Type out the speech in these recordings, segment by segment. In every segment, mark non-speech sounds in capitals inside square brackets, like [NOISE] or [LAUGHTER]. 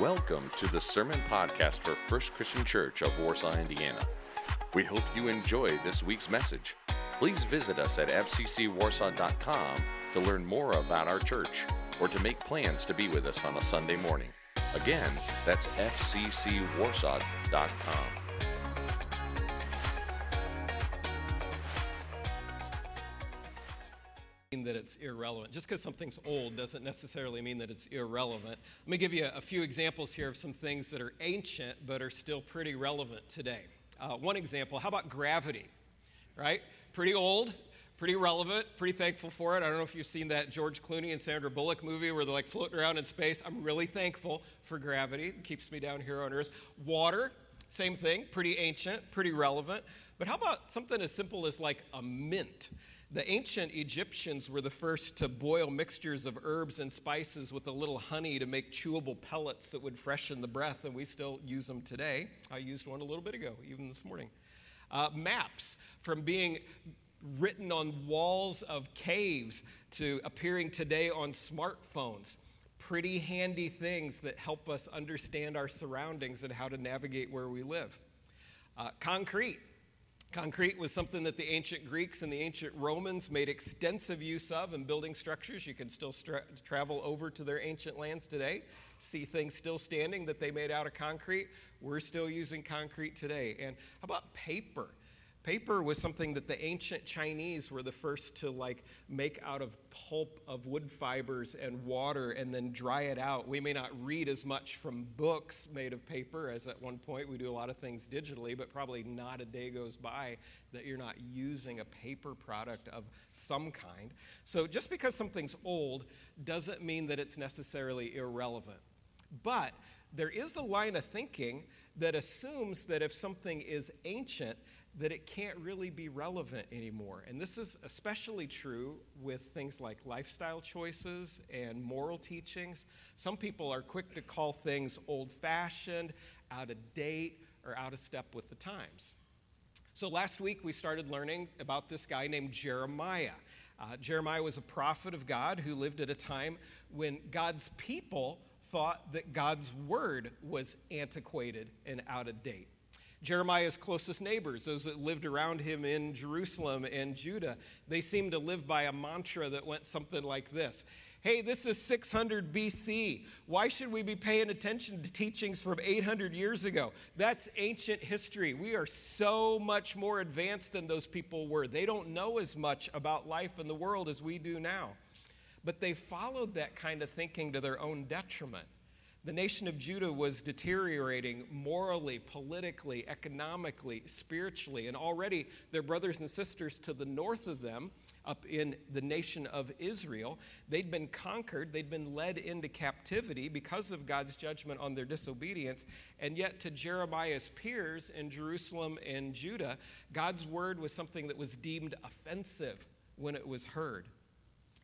Welcome to the Sermon Podcast for First Christian Church of Warsaw, Indiana. We hope you enjoy this week's message. Please visit us at fccwarsaw.com to learn more about our church or to make plans to be with us on a Sunday morning. Again, that's fccwarsaw.com. that it's irrelevant. Just because something's old doesn't necessarily mean that it's irrelevant. Let me give you a few examples here of some things that are ancient but are still pretty relevant today. Uh, one example, how about gravity? Right? Pretty old, pretty relevant, pretty thankful for it. I don't know if you've seen that George Clooney and Sandra Bullock movie where they're like floating around in space. I'm really thankful for gravity. It keeps me down here on Earth. Water, same thing, pretty ancient, pretty relevant. But how about something as simple as like a mint? The ancient Egyptians were the first to boil mixtures of herbs and spices with a little honey to make chewable pellets that would freshen the breath, and we still use them today. I used one a little bit ago, even this morning. Uh, maps, from being written on walls of caves to appearing today on smartphones. Pretty handy things that help us understand our surroundings and how to navigate where we live. Uh, concrete Concrete was something that the ancient Greeks and the ancient Romans made extensive use of in building structures. You can still stra- travel over to their ancient lands today, see things still standing that they made out of concrete. We're still using concrete today. And how about paper? Paper was something that the ancient Chinese were the first to like make out of pulp of wood fibers and water and then dry it out. We may not read as much from books made of paper as at one point we do a lot of things digitally, but probably not a day goes by that you're not using a paper product of some kind. So just because something's old doesn't mean that it's necessarily irrelevant. But there is a line of thinking that assumes that if something is ancient, that it can't really be relevant anymore. And this is especially true with things like lifestyle choices and moral teachings. Some people are quick to call things old fashioned, out of date, or out of step with the times. So last week we started learning about this guy named Jeremiah. Uh, Jeremiah was a prophet of God who lived at a time when God's people thought that God's word was antiquated and out of date. Jeremiah's closest neighbors, those that lived around him in Jerusalem and Judah, they seemed to live by a mantra that went something like this Hey, this is 600 BC. Why should we be paying attention to teachings from 800 years ago? That's ancient history. We are so much more advanced than those people were. They don't know as much about life in the world as we do now. But they followed that kind of thinking to their own detriment. The nation of Judah was deteriorating morally, politically, economically, spiritually, and already their brothers and sisters to the north of them, up in the nation of Israel, they'd been conquered, they'd been led into captivity because of God's judgment on their disobedience. And yet, to Jeremiah's peers in Jerusalem and Judah, God's word was something that was deemed offensive when it was heard.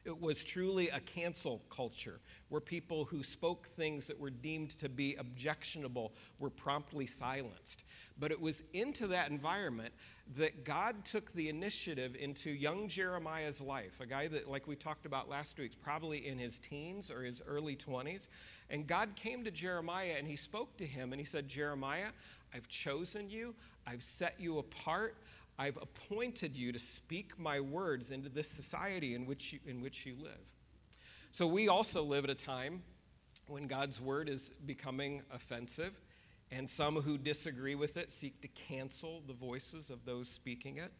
It was truly a cancel culture where people who spoke things that were deemed to be objectionable were promptly silenced. But it was into that environment that God took the initiative into young Jeremiah's life, a guy that, like we talked about last week, probably in his teens or his early 20s. And God came to Jeremiah and he spoke to him and he said, Jeremiah, I've chosen you, I've set you apart. I've appointed you to speak my words into this society in which you, in which you live. So we also live at a time when God's word is becoming offensive, and some who disagree with it seek to cancel the voices of those speaking it.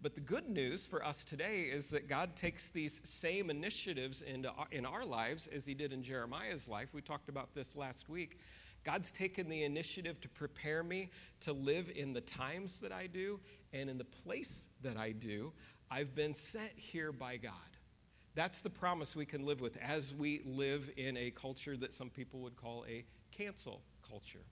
But the good news for us today is that God takes these same initiatives into our, in our lives as he did in Jeremiah's life. We talked about this last week. God's taken the initiative to prepare me to live in the times that I do and in the place that I do, I've been sent here by God. That's the promise we can live with as we live in a culture that some people would call a cancel culture.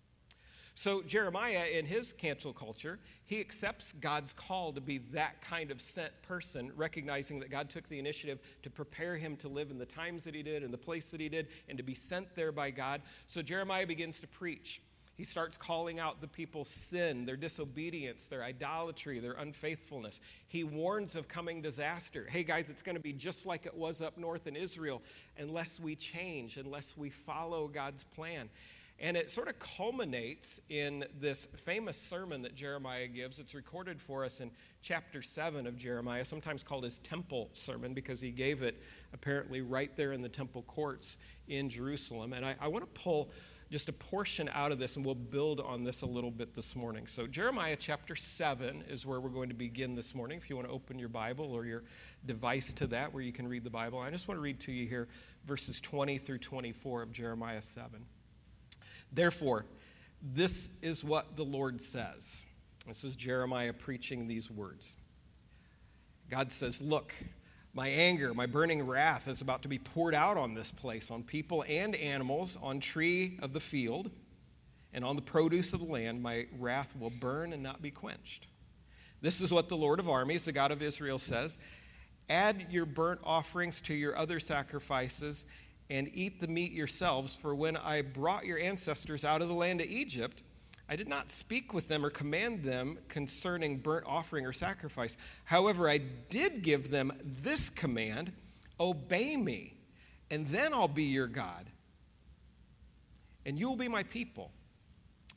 So, Jeremiah, in his cancel culture, he accepts God's call to be that kind of sent person, recognizing that God took the initiative to prepare him to live in the times that he did, in the place that he did, and to be sent there by God. So, Jeremiah begins to preach. He starts calling out the people's sin, their disobedience, their idolatry, their unfaithfulness. He warns of coming disaster. Hey, guys, it's going to be just like it was up north in Israel unless we change, unless we follow God's plan. And it sort of culminates in this famous sermon that Jeremiah gives. It's recorded for us in chapter 7 of Jeremiah, sometimes called his temple sermon because he gave it apparently right there in the temple courts in Jerusalem. And I, I want to pull just a portion out of this and we'll build on this a little bit this morning. So, Jeremiah chapter 7 is where we're going to begin this morning. If you want to open your Bible or your device to that where you can read the Bible, I just want to read to you here verses 20 through 24 of Jeremiah 7. Therefore, this is what the Lord says. This is Jeremiah preaching these words. God says, Look, my anger, my burning wrath is about to be poured out on this place, on people and animals, on tree of the field, and on the produce of the land. My wrath will burn and not be quenched. This is what the Lord of armies, the God of Israel, says Add your burnt offerings to your other sacrifices and eat the meat yourselves, for when I brought your ancestors out of the land of Egypt, I did not speak with them or command them concerning burnt offering or sacrifice. However, I did give them this command obey me, and then I'll be your God, and you will be my people.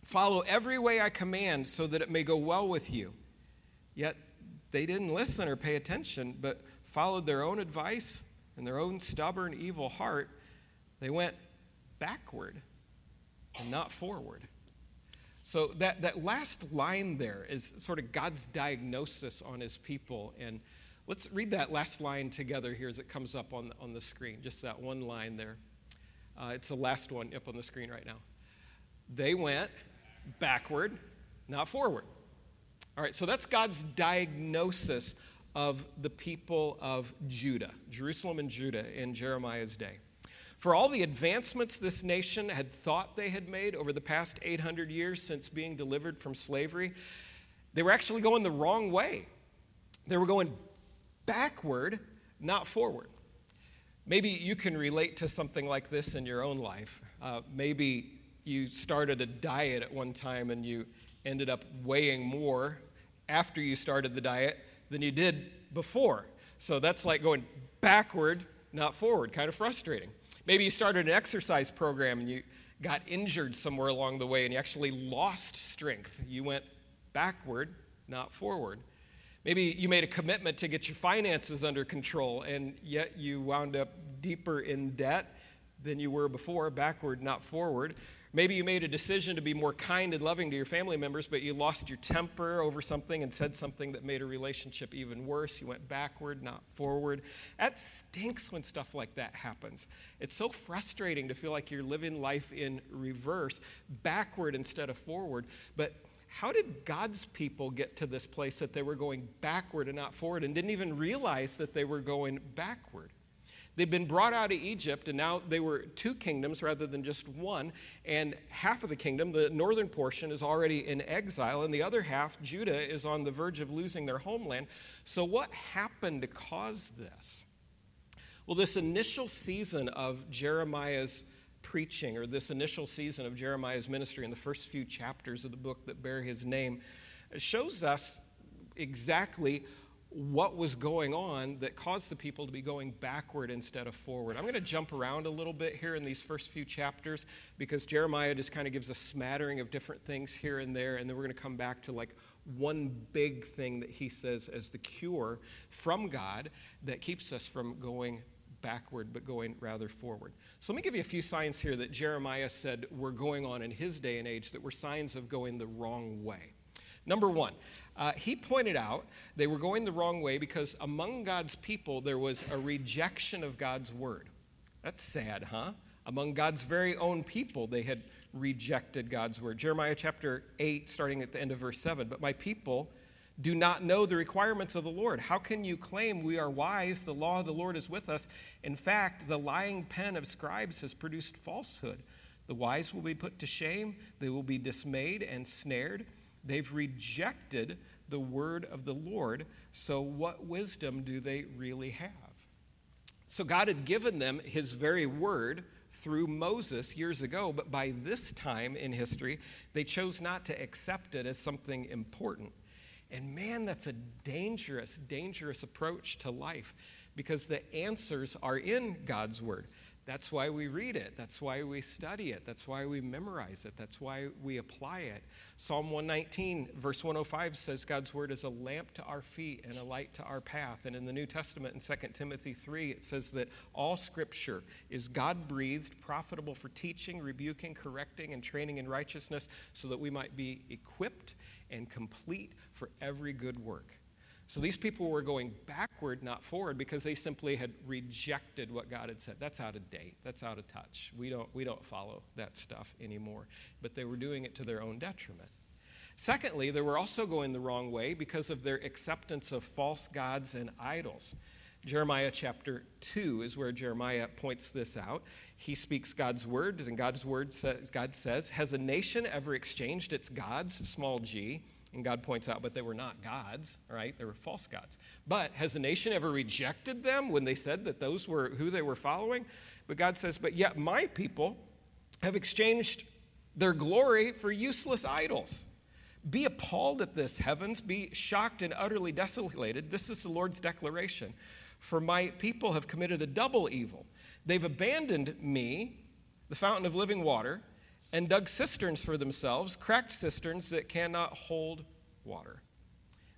Follow every way I command so that it may go well with you. Yet they didn't listen or pay attention, but followed their own advice and their own stubborn, evil heart they went backward and not forward. So that, that last line there is sort of God's diagnosis on his people. And let's read that last line together here as it comes up on, on the screen. Just that one line there. Uh, it's the last one up on the screen right now. They went backward, not forward. All right, so that's God's diagnosis of the people of Judah, Jerusalem and Judah in Jeremiah's day. For all the advancements this nation had thought they had made over the past 800 years since being delivered from slavery, they were actually going the wrong way. They were going backward, not forward. Maybe you can relate to something like this in your own life. Uh, maybe you started a diet at one time and you ended up weighing more after you started the diet than you did before. So that's like going backward, not forward, kind of frustrating. Maybe you started an exercise program and you got injured somewhere along the way and you actually lost strength. You went backward, not forward. Maybe you made a commitment to get your finances under control and yet you wound up deeper in debt than you were before, backward, not forward. Maybe you made a decision to be more kind and loving to your family members, but you lost your temper over something and said something that made a relationship even worse. You went backward, not forward. That stinks when stuff like that happens. It's so frustrating to feel like you're living life in reverse, backward instead of forward. But how did God's people get to this place that they were going backward and not forward and didn't even realize that they were going backward? They've been brought out of Egypt, and now they were two kingdoms rather than just one. And half of the kingdom, the northern portion, is already in exile, and the other half, Judah, is on the verge of losing their homeland. So, what happened to cause this? Well, this initial season of Jeremiah's preaching, or this initial season of Jeremiah's ministry in the first few chapters of the book that bear his name, shows us exactly what was going on that caused the people to be going backward instead of forward. I'm going to jump around a little bit here in these first few chapters because Jeremiah just kind of gives a smattering of different things here and there, and then we're going to come back to like one big thing that he says as the cure from God that keeps us from going backward but going rather forward. So let me give you a few signs here that Jeremiah said were going on in his day and age that were signs of going the wrong way. Number one, uh, he pointed out they were going the wrong way because among God's people there was a rejection of God's word. That's sad, huh? Among God's very own people, they had rejected God's word. Jeremiah chapter 8, starting at the end of verse 7. But my people do not know the requirements of the Lord. How can you claim we are wise? The law of the Lord is with us. In fact, the lying pen of scribes has produced falsehood. The wise will be put to shame, they will be dismayed and snared. They've rejected the word of the Lord, so what wisdom do they really have? So God had given them his very word through Moses years ago, but by this time in history, they chose not to accept it as something important. And man, that's a dangerous, dangerous approach to life because the answers are in God's word. That's why we read it. That's why we study it. That's why we memorize it. That's why we apply it. Psalm 119, verse 105 says God's word is a lamp to our feet and a light to our path. And in the New Testament, in 2 Timothy 3, it says that all scripture is God breathed, profitable for teaching, rebuking, correcting, and training in righteousness, so that we might be equipped and complete for every good work. So these people were going backward, not forward, because they simply had rejected what God had said. That's out of date. That's out of touch. We don't, we don't follow that stuff anymore. But they were doing it to their own detriment. Secondly, they were also going the wrong way because of their acceptance of false gods and idols. Jeremiah chapter 2 is where Jeremiah points this out. He speaks God's words, and God's word says, God says, Has a nation ever exchanged its gods, small g, and God points out, but they were not gods, right? They were false gods. But has the nation ever rejected them when they said that those were who they were following? But God says, but yet my people have exchanged their glory for useless idols. Be appalled at this, heavens. Be shocked and utterly desolated. This is the Lord's declaration. For my people have committed a double evil. They've abandoned me, the fountain of living water, and dug cisterns for themselves, cracked cisterns that cannot hold water.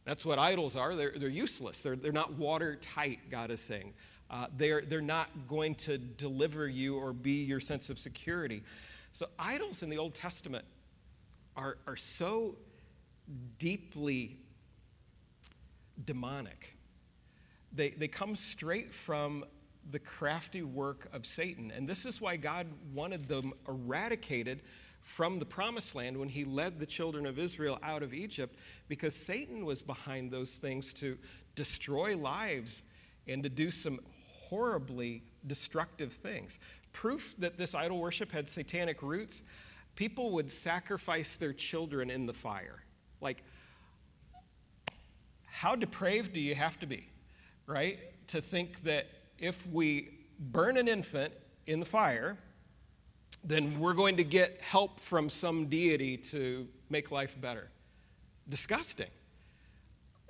That's what idols are. They're, they're useless, they're, they're not watertight, God is saying. Uh, they're, they're not going to deliver you or be your sense of security. So, idols in the Old Testament are, are so deeply demonic. They, they come straight from the crafty work of Satan. And this is why God wanted them eradicated from the promised land when he led the children of Israel out of Egypt, because Satan was behind those things to destroy lives and to do some horribly destructive things. Proof that this idol worship had satanic roots people would sacrifice their children in the fire. Like, how depraved do you have to be, right? To think that if we burn an infant in the fire, then we're going to get help from some deity to make life better. Disgusting.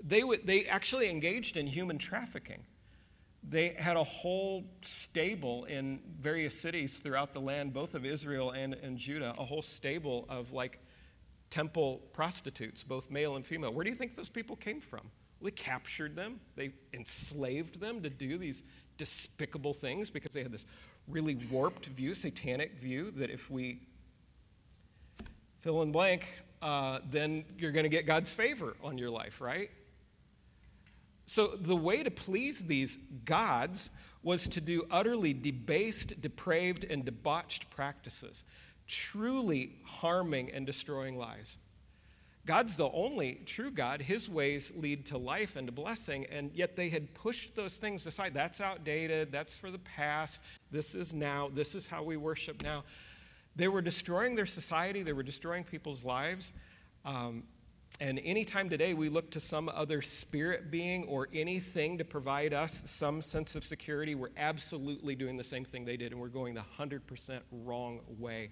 They, w- they actually engaged in human trafficking. They had a whole stable in various cities throughout the land, both of Israel and, and Judah, a whole stable of like temple prostitutes, both male and female. Where do you think those people came from? They captured them, they enslaved them to do these despicable things because they had this really warped view, satanic view, that if we fill in blank, uh, then you're going to get God's favor on your life, right? So the way to please these gods was to do utterly debased, depraved, and debauched practices, truly harming and destroying lives. God's the only true God. His ways lead to life and to blessing, and yet they had pushed those things aside. That's outdated. That's for the past. This is now. This is how we worship now. They were destroying their society, they were destroying people's lives. Um, and anytime today we look to some other spirit being or anything to provide us some sense of security, we're absolutely doing the same thing they did, and we're going the 100% wrong way.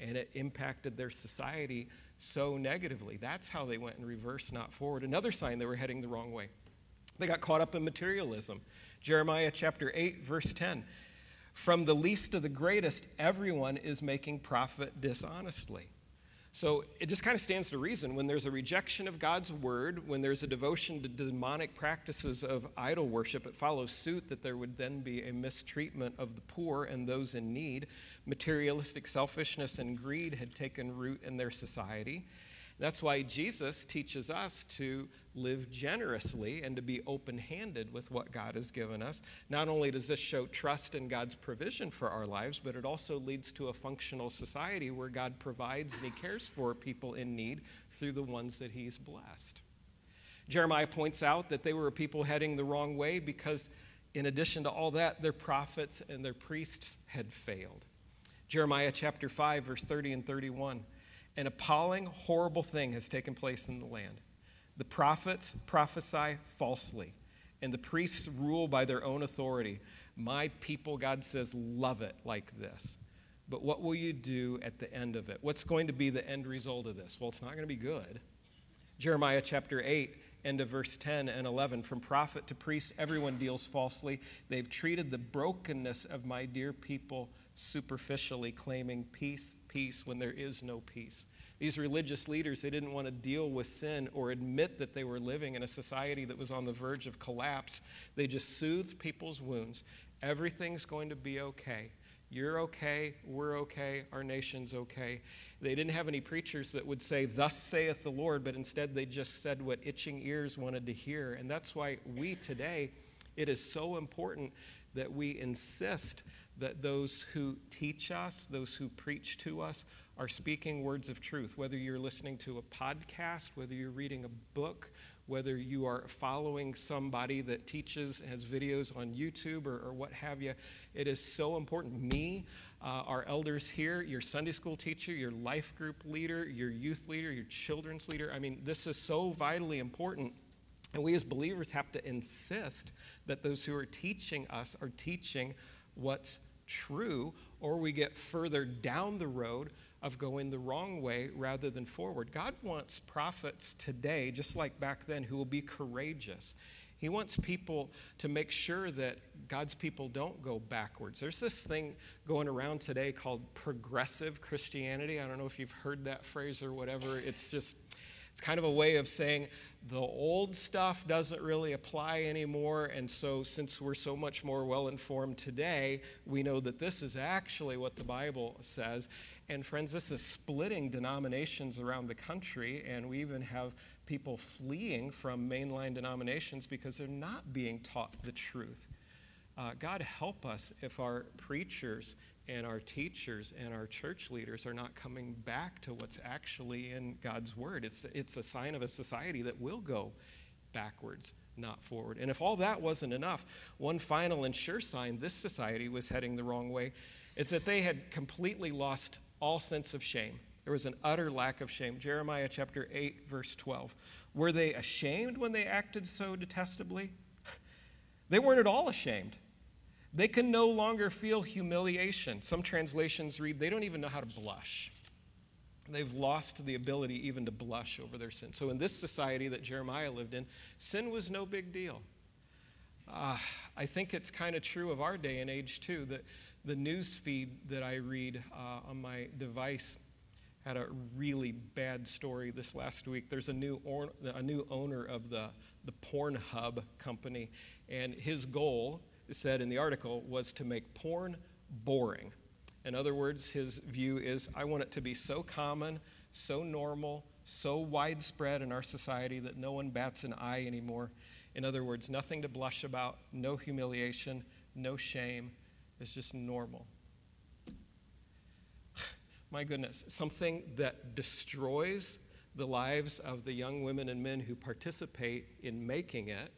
And it impacted their society so negatively. That's how they went in reverse, not forward. Another sign they were heading the wrong way. They got caught up in materialism. Jeremiah chapter 8, verse 10. From the least to the greatest, everyone is making profit dishonestly. So it just kind of stands to reason when there's a rejection of God's word, when there's a devotion to demonic practices of idol worship, it follows suit that there would then be a mistreatment of the poor and those in need. Materialistic selfishness and greed had taken root in their society. That's why Jesus teaches us to live generously and to be open handed with what God has given us. Not only does this show trust in God's provision for our lives, but it also leads to a functional society where God provides and He cares for people in need through the ones that He's blessed. Jeremiah points out that they were a people heading the wrong way because, in addition to all that, their prophets and their priests had failed. Jeremiah chapter 5, verse 30 and 31. An appalling, horrible thing has taken place in the land. The prophets prophesy falsely, and the priests rule by their own authority. My people, God says, love it like this. But what will you do at the end of it? What's going to be the end result of this? Well, it's not going to be good. Jeremiah chapter 8 End of verse 10 and 11. From prophet to priest, everyone deals falsely. They've treated the brokenness of my dear people superficially, claiming peace, peace, when there is no peace. These religious leaders, they didn't want to deal with sin or admit that they were living in a society that was on the verge of collapse. They just soothed people's wounds. Everything's going to be okay. You're okay, we're okay, our nation's okay. They didn't have any preachers that would say, Thus saith the Lord, but instead they just said what itching ears wanted to hear. And that's why we today, it is so important that we insist that those who teach us, those who preach to us, are speaking words of truth. Whether you're listening to a podcast, whether you're reading a book, whether you are following somebody that teaches, has videos on YouTube or, or what have you, it is so important. Me, uh, our elders here, your Sunday school teacher, your life group leader, your youth leader, your children's leader. I mean, this is so vitally important. And we as believers have to insist that those who are teaching us are teaching what's true, or we get further down the road of going the wrong way rather than forward. God wants prophets today, just like back then, who will be courageous. He wants people to make sure that God's people don't go backwards. There's this thing going around today called progressive Christianity. I don't know if you've heard that phrase or whatever. It's just, it's kind of a way of saying the old stuff doesn't really apply anymore. And so, since we're so much more well informed today, we know that this is actually what the Bible says. And friends, this is splitting denominations around the country, and we even have people fleeing from mainline denominations because they're not being taught the truth. Uh, God help us if our preachers and our teachers and our church leaders are not coming back to what's actually in God's Word. It's, it's a sign of a society that will go backwards, not forward. And if all that wasn't enough, one final and sure sign this society was heading the wrong way is that they had completely lost all sense of shame. There was an utter lack of shame. Jeremiah chapter 8, verse 12. Were they ashamed when they acted so detestably? [LAUGHS] They weren't at all ashamed. They can no longer feel humiliation. Some translations read, they don't even know how to blush. They've lost the ability even to blush over their sin. So, in this society that Jeremiah lived in, sin was no big deal. Uh, I think it's kind of true of our day and age, too, that the news feed that I read uh, on my device had a really bad story this last week. There's a new, or, a new owner of the, the Pornhub company, and his goal, it said in the article, was to make porn boring. In other words, his view is I want it to be so common, so normal, so widespread in our society that no one bats an eye anymore. In other words, nothing to blush about, no humiliation, no shame, it's just normal. [SIGHS] My goodness, something that destroys the lives of the young women and men who participate in making it,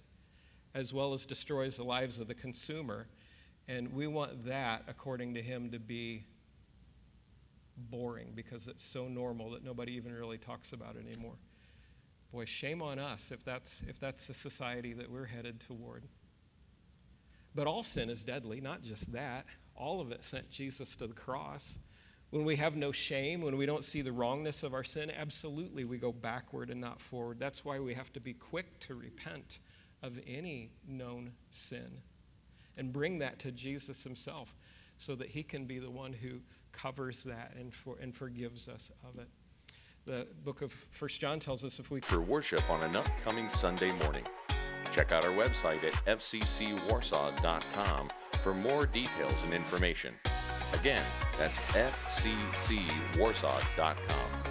as well as destroys the lives of the consumer. And we want that, according to him, to be boring because it's so normal that nobody even really talks about it anymore. Boy, shame on us if that's, if that's the society that we're headed toward. But all sin is deadly, not just that. All of it sent Jesus to the cross. When we have no shame, when we don't see the wrongness of our sin, absolutely we go backward and not forward. That's why we have to be quick to repent of any known sin and bring that to Jesus himself so that he can be the one who covers that and, for, and forgives us of it. The book of First John tells us if we for worship on an upcoming Sunday morning. Check out our website at fccwarsaw.com for more details and information. Again, that's fccwarsaw.com.